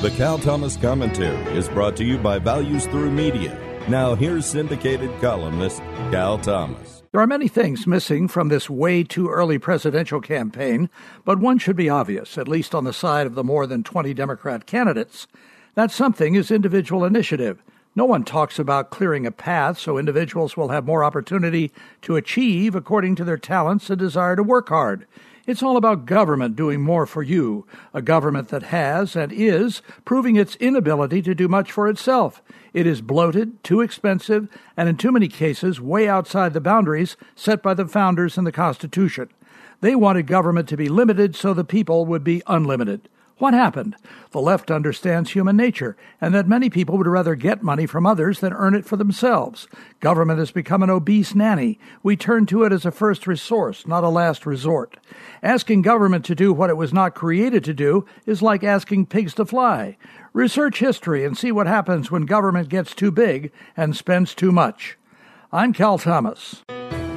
The Cal Thomas Commentary is brought to you by Values Through Media. Now, here's syndicated columnist Cal Thomas. There are many things missing from this way too early presidential campaign, but one should be obvious, at least on the side of the more than 20 Democrat candidates. That something is individual initiative. No one talks about clearing a path so individuals will have more opportunity to achieve according to their talents and desire to work hard. It's all about government doing more for you, a government that has and is proving its inability to do much for itself. It is bloated, too expensive, and in too many cases way outside the boundaries set by the founders in the Constitution. They wanted government to be limited so the people would be unlimited. What happened? The left understands human nature, and that many people would rather get money from others than earn it for themselves. Government has become an obese nanny. We turn to it as a first resource, not a last resort. Asking government to do what it was not created to do is like asking pigs to fly. Research history and see what happens when government gets too big and spends too much. I'm Cal Thomas.